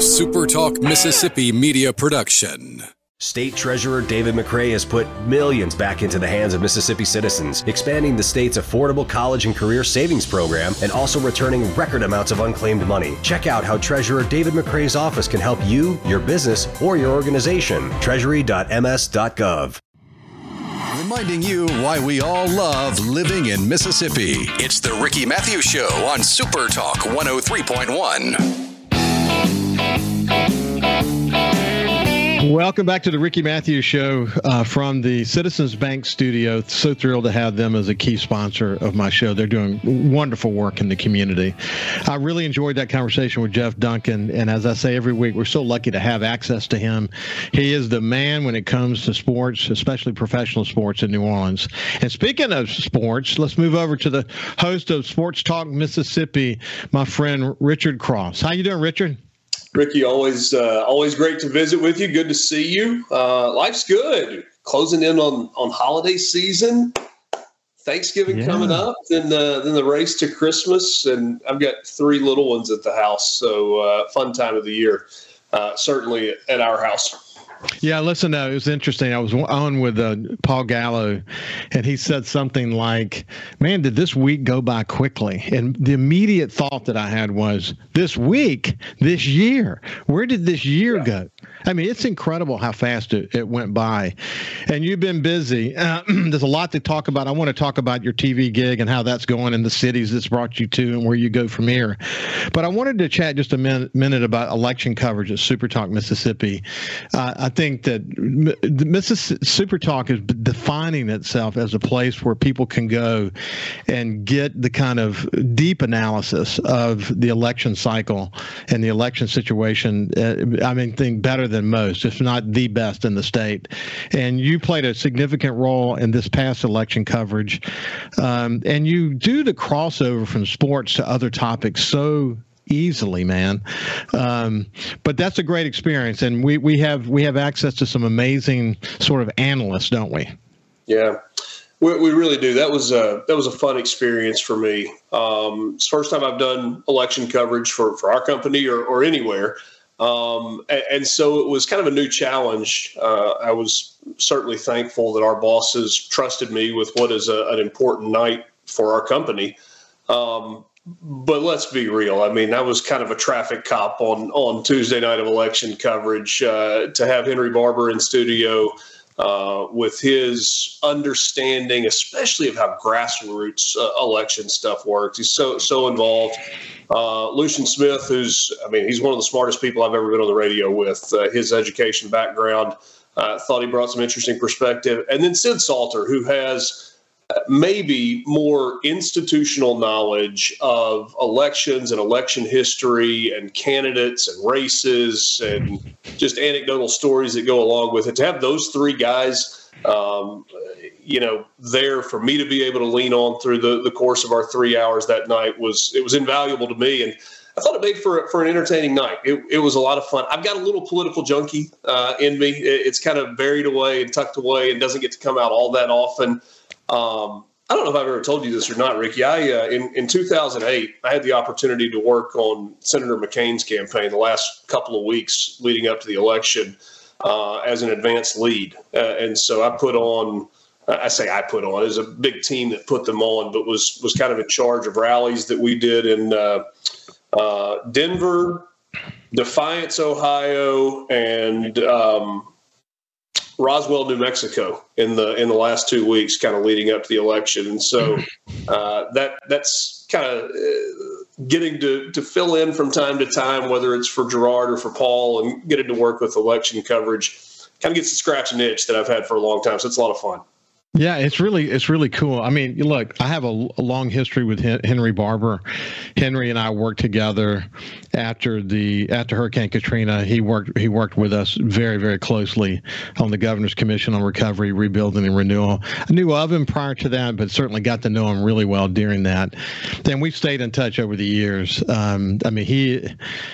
a SuperTalk Mississippi media production. State Treasurer David McRae has put millions back into the hands of Mississippi citizens, expanding the state's affordable college and career savings program and also returning record amounts of unclaimed money. Check out how Treasurer David McRae's office can help you, your business, or your organization. Treasury.ms.gov. Reminding you why we all love living in Mississippi. It's the Ricky Mathews Show on SuperTalk 103.1. Welcome back to the Ricky Mathews Show uh, from the Citizens Bank studio. So thrilled to have them as a key sponsor of my show. They're doing wonderful work in the community. I really enjoyed that conversation with Jeff Duncan. And as I say every week, we're so lucky to have access to him. He is the man when it comes to sports, especially professional sports in New Orleans. And speaking of sports, let's move over to the host of Sports Talk Mississippi, my friend Richard Cross. How you doing, Richard? Ricky, always uh, always great to visit with you. Good to see you. Uh, life's good. Closing in on on holiday season. Thanksgiving yeah. coming up, then the then the race to Christmas, and I've got three little ones at the house, so uh, fun time of the year. Uh, certainly at our house. Yeah, listen, uh, it was interesting. I was on with uh, Paul Gallo, and he said something like, Man, did this week go by quickly? And the immediate thought that I had was, This week, this year, where did this year yeah. go? I mean, it's incredible how fast it, it went by. And you've been busy. Uh, there's a lot to talk about. I want to talk about your TV gig and how that's going and the cities it's brought you to and where you go from here. But I wanted to chat just a minute, minute about election coverage at Super Talk Mississippi. Uh, I think that Mississippi Super Talk is defining itself as a place where people can go and get the kind of deep analysis of the election cycle and the election situation. Uh, I mean, think better than most, if not the best in the state. And you played a significant role in this past election coverage. Um, and you do the crossover from sports to other topics so easily, man. Um, but that's a great experience, and we we have we have access to some amazing sort of analysts, don't we? Yeah. We, we really do. That was a that was a fun experience for me. Um, it's first time I've done election coverage for, for our company or, or anywhere. Um, and, and, so it was kind of a new challenge. Uh, I was certainly thankful that our bosses trusted me with what is a, an important night for our company. Um, but let's be real. I mean, that was kind of a traffic cop on on Tuesday night of election coverage. Uh, to have Henry Barbour in studio uh, with his understanding, especially of how grassroots uh, election stuff works, he's so so involved. Uh, Lucien Smith, who's I mean, he's one of the smartest people I've ever been on the radio with. Uh, his education background, uh, thought he brought some interesting perspective, and then Sid Salter, who has maybe more institutional knowledge of elections and election history and candidates and races and just anecdotal stories that go along with it. To have those three guys, um, you know, there for me to be able to lean on through the, the course of our three hours that night was it was invaluable to me and. I thought it made for for an entertaining night. It, it was a lot of fun. I've got a little political junkie uh, in me. It, it's kind of buried away and tucked away and doesn't get to come out all that often. Um, I don't know if I've ever told you this or not, Ricky. I uh, in in 2008, I had the opportunity to work on Senator McCain's campaign the last couple of weeks leading up to the election uh, as an advanced lead, uh, and so I put on. I say I put on. It was a big team that put them on, but was was kind of in charge of rallies that we did in uh, uh, Denver, Defiance, Ohio, and um, Roswell, New Mexico, in the in the last two weeks, kind of leading up to the election, and so uh, that that's kind of uh, getting to to fill in from time to time, whether it's for Gerard or for Paul, and getting to work with election coverage, kind of gets to scratch an itch that I've had for a long time. So it's a lot of fun. Yeah, it's really it's really cool. I mean, look, I have a, a, long history with Henry Barbour. Henry and I worked together after the after Hurricane Katrina. He worked he worked with us very very closely on the Governor's Commission on Recovery, Rebuilding, and Renewal. I knew of him prior to that, but certainly got to know him really well during that. Then we've stayed in touch over the years. Um, I mean, he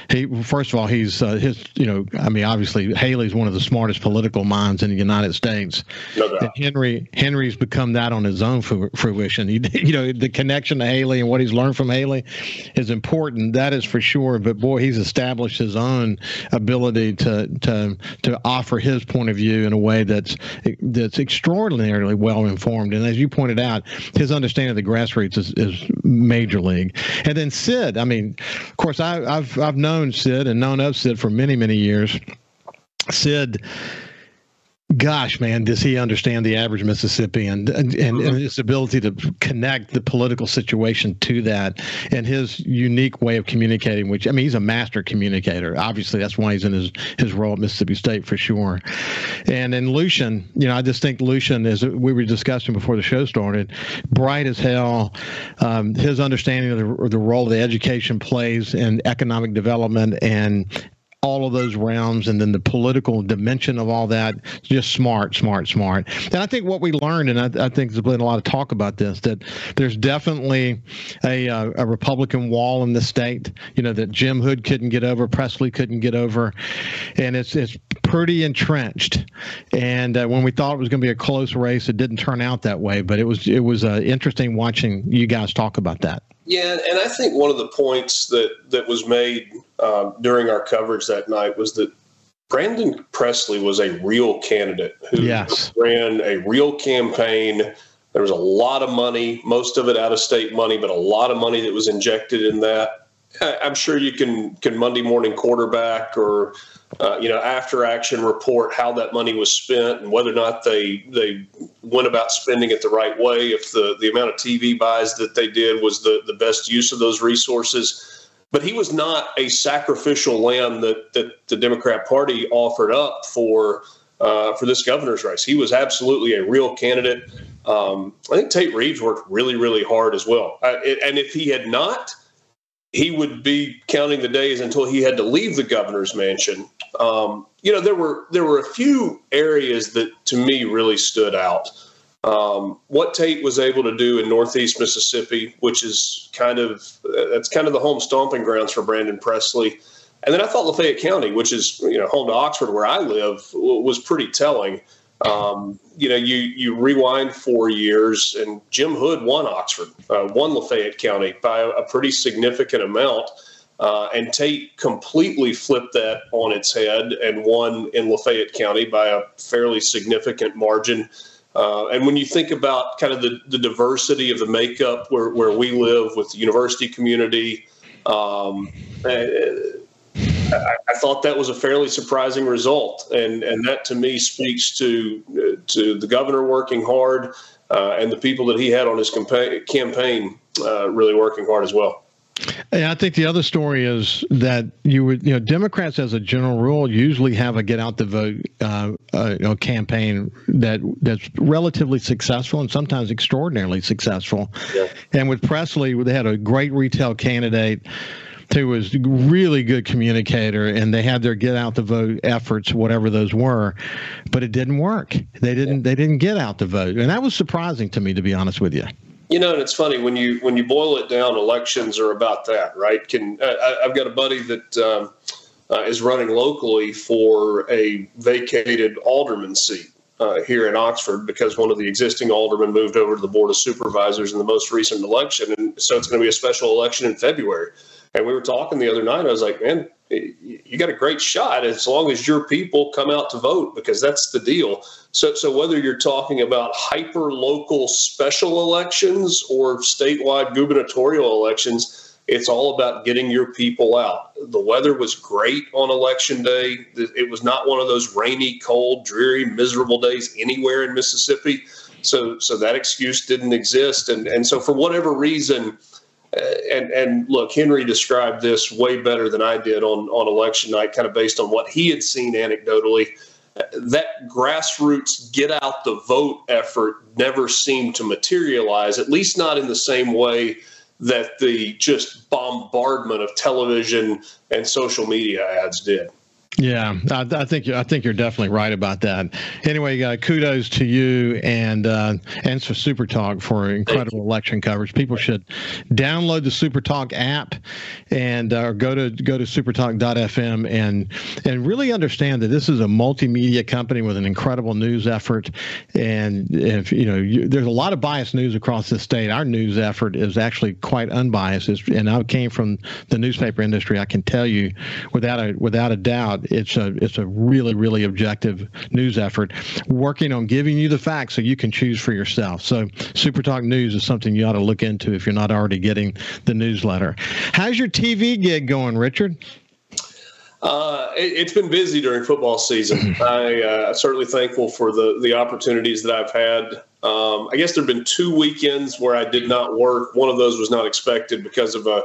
he first of all he's uh, his you know I mean obviously Haley's one of the smartest political minds in the United States. No doubt. And Henry Henry's become that on his own fruition. You, know, the connection to Haley and what he's learned from Haley is important. That is for sure. But boy, he's established his own ability to to to offer his point of view in a way that's that's extraordinarily well informed. And as you pointed out, his understanding of the grassroots is, is major league. And then Sid, I mean, of course, I, I've I've known Sid and known of Sid for many many years. Sid gosh, man, does he understand the average Mississippian and, and, and, his ability to connect the political situation to that and his unique way of communicating, which I mean, he's a master communicator. Obviously, that's why he's in his, his role at Mississippi State for sure. And in Lucien, you know, I just think Lucien, as we were discussing before the show started, bright as hell. Um, his understanding of the, the role the education plays in economic development and all of those realms and then the political dimension of all that just smart smart smart. And i think what we learned and i, I think there's been a lot of talk about this that there's definitely a, a, a republican wall in the state you know that jim hood couldn't get over presley couldn't get over and it's it's pretty entrenched. And uh, when we thought it was going to be a close race it didn't turn out that way but it was it was uh, interesting watching you guys talk about that yeah, and I think one of the points that that was made uh, during our coverage that night was that Brandon Presley was a real candidate who yes. ran a real campaign. There was a lot of money, most of it out of state money, but a lot of money that was injected in that. I'm sure you can can Monday morning quarterback or uh, you know after action report how that money was spent and whether or not they they went about spending it the right way. If the the amount of TV buys that they did was the the best use of those resources. But he was not a sacrificial lamb that that the Democrat Party offered up for uh, for this governor's race. He was absolutely a real candidate. Um, I think Tate Reeves worked really really hard as well. It, and if he had not he would be counting the days until he had to leave the governor's mansion. Um, you know, there were there were a few areas that to me really stood out. Um, what Tate was able to do in Northeast Mississippi, which is kind of that's kind of the home stomping grounds for Brandon Presley, and then I thought Lafayette County, which is you know home to Oxford, where I live, was pretty telling. Um, you know, you you rewind four years, and Jim Hood won Oxford, uh, won Lafayette County by a, pretty significant amount. Uh, and Tate completely flipped that on its head and won in Lafayette County by a fairly significant margin. Uh, and when you think about kind of the, the diversity of the makeup where, where we live with the university community, um, I, I, thought that was a fairly surprising result, and and that to me speaks to to the governor working hard uh, and the people that he had on his campa- campaign uh, really working hard as well. Yeah, I think the other story is that you would, you know, Democrats as a general rule usually have a get out the vote, uh, uh, you know, campaign that that's relatively successful and sometimes extraordinarily successful. Yeah. And with Presley, they had a great retail candidate who was really good communicator and they had their get out the vote efforts whatever those were but it didn't work they didn't they didn't get out the vote and that was surprising to me to be honest with you you know and it's funny when you when you boil it down elections are about that right can I, have got a buddy that um, uh, is running locally for a vacated alderman seat uh, here in Oxford because one of the existing aldermen moved over to the Board of Supervisors in the most recent election. And so it's going to be a special election in February. And we were talking the other night. I was like, man, you got a great shot as long as your people come out to vote because that's the deal. So, so whether you're talking about hyper local special elections or statewide gubernatorial elections, it's all about getting your people out. The weather was great on election day. It was not one of those rainy, cold, dreary, miserable days anywhere in Mississippi. So, so that excuse didn't exist. And, and so for whatever reason, and and look, Henry described this way better than I did on on election night, kind of based on what he had seen anecdotally. Uh, that grassroots get out the vote effort never seemed to materialize, at least not in the same way that the just bombardment of television and social media ads did. Yeah, I, I, think I think you're definitely right about that. Anyway, uh, kudos to you and uh, and for Super Talk for incredible election coverage. People should download the Super Talk app and uh, go to go to supertalk.fm and and really understand that this is a multimedia company with an incredible news effort. And if you know, you, there's a lot of biased news across the state. Our news effort is actually quite unbiased. It's, and I came from the newspaper industry. I can tell you without a without a doubt it's a it's a really really objective news effort, working on giving you the facts so you can choose for yourself. So Super Talk News is something you ought to look into if you're not already getting the newsletter. How's your TV gig going, Richard? Uh, it, has been busy during football season. I uh, certainly thankful for the the opportunities that I've had. Um, I guess there have been two weekends where I did not work. One of those was not expected because of a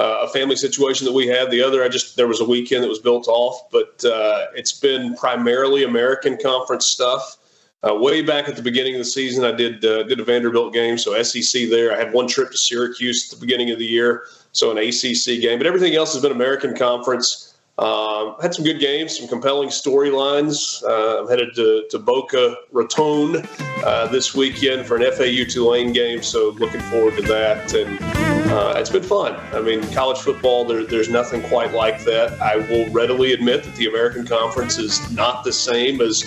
uh, a family situation that we had. The other, I just there was a weekend that was built off, but uh, it's been primarily American Conference stuff. Uh, way back at the beginning of the season, I did uh, did a Vanderbilt game, so SEC there. I had one trip to Syracuse at the beginning of the year, so an ACC game. But everything else has been American Conference. Uh, had some good games, some compelling storylines. Uh, I'm headed to, to Boca Raton uh, this weekend for an FAU Tulane game, so looking forward to that. And uh, it's been fun. I mean, college football, there, there's nothing quite like that. I will readily admit that the American Conference is not the same as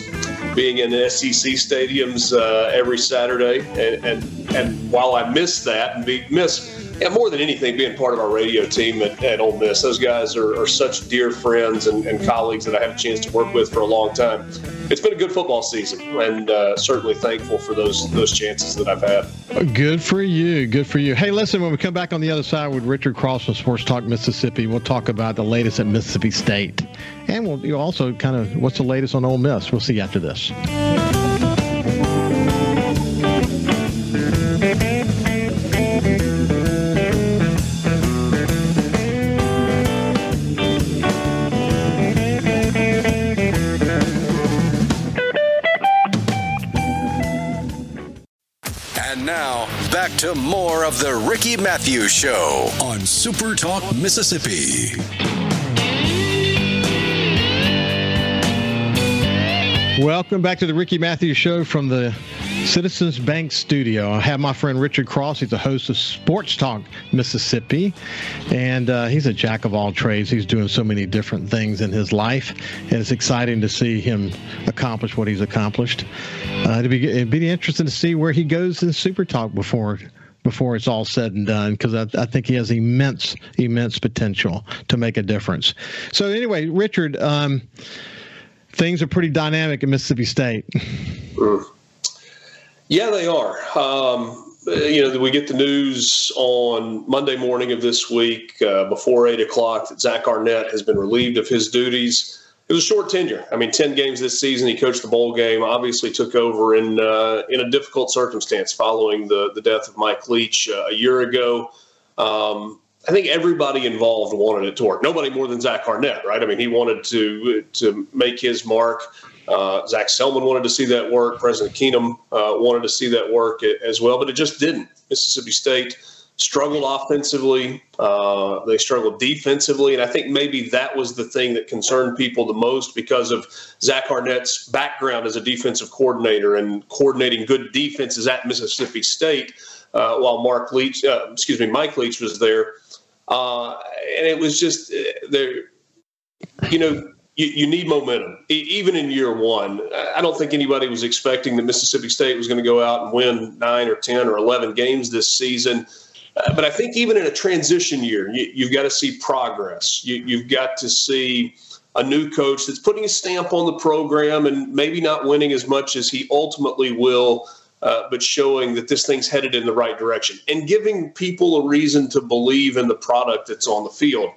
being in SEC stadiums uh, every Saturday. And, and, and while I miss that and be, miss yeah, more than anything, being part of our radio team at, at Ole Miss, those guys are, are such dear friends and, and, colleagues that I have a chance to work with for a long time. It's been a good football season, and uh, certainly thankful for those those chances that I've had. Good for you. Good for you. Hey, listen, when we come back on the other side with Richard Cross from Sports Talk Mississippi, we'll talk about the latest at Mississippi State, and we'll also kind of what's the latest on Ole Miss. We'll see you after this. Back to more of the Ricky Mathews Show on Super Talk Mississippi. Welcome back to the Ricky Mathews Show from the Citizens Bank studio. I have my friend Richard Cross. He's the host of Sports Talk Mississippi, and uh, he's a jack of all trades. He's doing so many different things in his life, and it's exciting to see him accomplish what he's accomplished. Uh, it'd, be, it'd be interesting to see where he goes in Super Talk before before it's all said and done because I, I, think he has immense immense potential to make a difference. So anyway, Richard. Um, things are pretty dynamic at Mississippi State. Mm. Yeah, they are. Um, you know, we get the news on Monday morning of this week uh, before eight o'clock that Zach Arnett has been relieved of his duties. It was a short tenure. I mean, ten games this season. He coached the bowl game. Obviously, took over in uh, in a difficult circumstance following the the death of Mike Leach uh, a year ago. Um, I think everybody involved wanted it to work. Nobody more than Zach Arnett, right? I mean, he wanted to to make his mark. Uh, Zac Selmon wanted to see that work. President Keenum uh, wanted to see that work as well, but it just didn't. Mississippi State struggled offensively. Uh, they struggled defensively, and I think maybe that was the thing that concerned people the most because of Zach Arnett's background as a defensive coordinator and coordinating good defenses at Mississippi State. Uh, while Mark Leach, uh, excuse me, Mike Leach was there, uh, and it was just uh, there. You know, you, you need momentum, even in year one. I don't think anybody was expecting that Mississippi State was going to go out and win nine or ten or eleven games this season. Uh, but I think even in a transition year, you, have got to see progress. You, you've got to see a new coach that's putting a stamp on the program and maybe not winning as much as he ultimately will uh, but showing that this thing's headed in the right direction and giving people a reason to believe in the product that's on the field.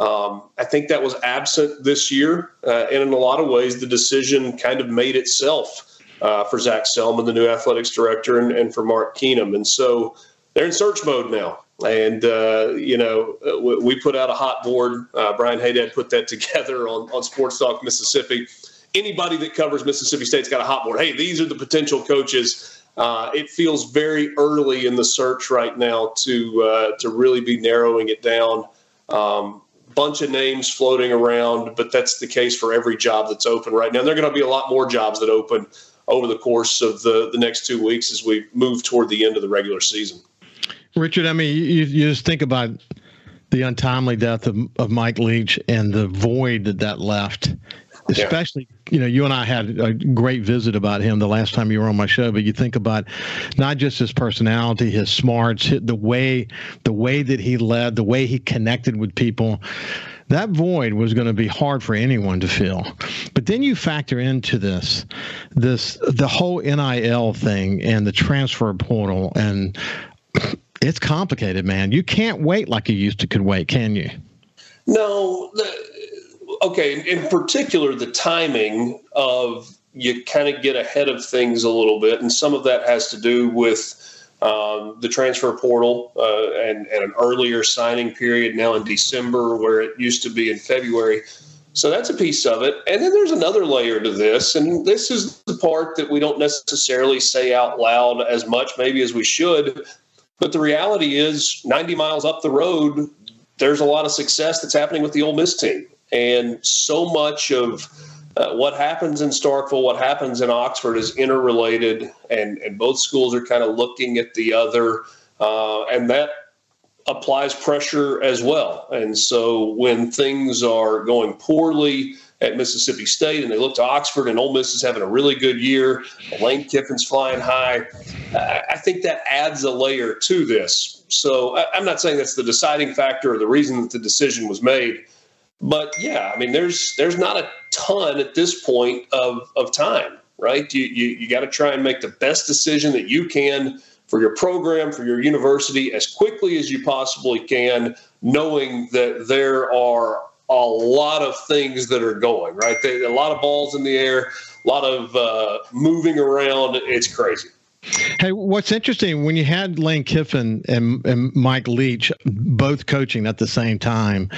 Um, I think that was absent this year, uh, and in a lot of ways, the decision kind of made itself uh, for Zac Selmon, the new athletics director, and, and, for Mark Keenum. And so they're in search mode now. And, uh, you know, we put out a hot board. Uh, Brian Haydad put that together on, on Sports Talk Mississippi. Anybody that covers Mississippi State's got a hot board. Hey, these are the potential coaches uh, it feels very early in the search right now to uh, to really be narrowing it down. Um, bunch of names floating around, but that's the case for every job that's open right now. And there are going to be a lot more jobs that open over the course of the, the next two weeks as we move toward the end of the regular season. Richard, I mean, you, you just think about the untimely death of, of Mike Leach and the void that that left especially yeah. you know you and I had a great visit about him the last time you were on my show but you think about not just his personality his smarts the way the way that he led the way he connected with people. That void was going to be hard for anyone to fill. But then you factor into this this the whole NIL thing and the transfer portal and it's complicated man. You can't wait like you used to could wait can you? No the, okay, in particular, the timing of you kind of get ahead of things a little bit, and some of that has to do with um, the transfer portal uh, and, and an earlier signing period now in December, where it used to be in February. So that's a piece of it. And then there's another layer to this, and this is the part that we don't necessarily say out loud as much, maybe as we should. But the reality is, 90 miles up the road, there's a lot of success that's happening with the Ole Miss team. And so much of uh, what happens in Starkville, what happens in Oxford is interrelated, and, and both schools are kind of looking at the other. Uh, and that applies pressure as well. And so when things are going poorly at Mississippi State and they look to Oxford and Ole Miss is having a really good year, Lane Kiffin's flying high, I think that adds a layer to this. So I'm not saying that's the deciding factor or the reason that the decision was made. But yeah, I mean, there's there's not a ton at this point of of time, right? You you, you got to try and make the best decision that you can for your program, for your university, as quickly as you possibly can, knowing that there are a lot of things that are going right. There, a lot of balls in the air, a lot of uh, moving around. It's crazy. Hey, what's interesting when you had Lane Kiffin and, and Mike Leach both coaching at the same time,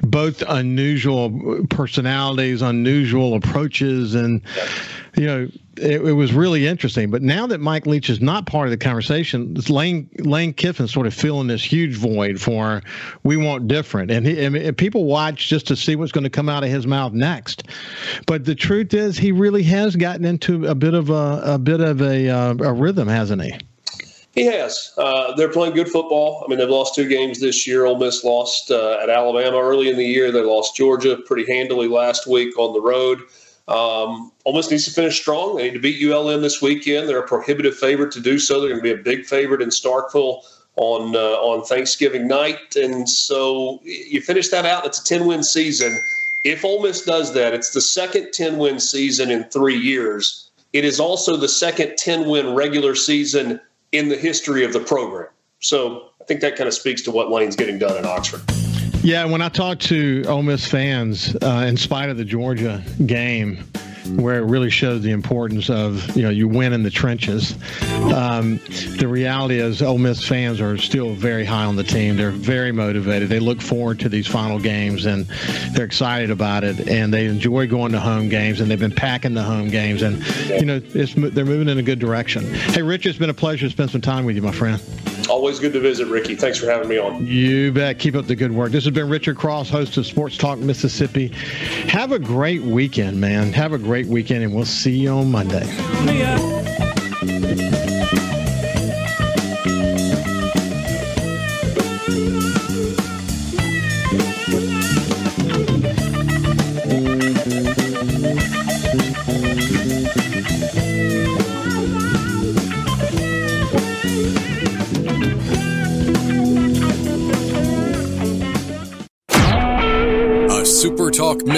both unusual personalities, unusual approaches, and you know it, it, was really interesting. But now that Mike Leach is not part of the conversation, Lane Lane Kiffin sort of filling this huge void for we want different, and, he, and people watch just to see what's going to come out of his mouth next. But the truth is, he really has gotten into a bit of a, a bit of a, uh, a rhythm, hasn't he? He has. Uh, they're playing good football. I mean, they've lost two games this year. Ole Miss lost uh, at Alabama early in the year. They lost Georgia pretty handily last week on the road. Um, Ole Miss needs to finish strong. They need to beat ULM this weekend. They're a prohibitive favorite to do so. They're going to be a big favorite in Starkville on uh, on Thanksgiving night, and so you finish that out. It's a ten win season. If Ole Miss does that, it's the second ten win season in three years. It is also the second ten win regular season in the history of the program. So I think that kind of speaks to what Lane's getting done in Oxford. Yeah, when I talk to Ole Miss fans, uh, in spite of the Georgia game, where it really shows the importance of you know you win in the trenches. Um, the reality is, Ole Miss fans are still very high on the team. They're very motivated. They look forward to these final games and they're excited about it. And they enjoy going to home games and they've been packing the home games. And you know they're moving in a good direction. Hey, Rich, it's been a pleasure to spend some time with you, my friend. Always good to visit, Ricky. Thanks for having me on. You bet. Keep up the good work. This has been Richard Cross, host of Sports Talk Mississippi. Have a great weekend, man. Have a great weekend, and we'll see you on Monday.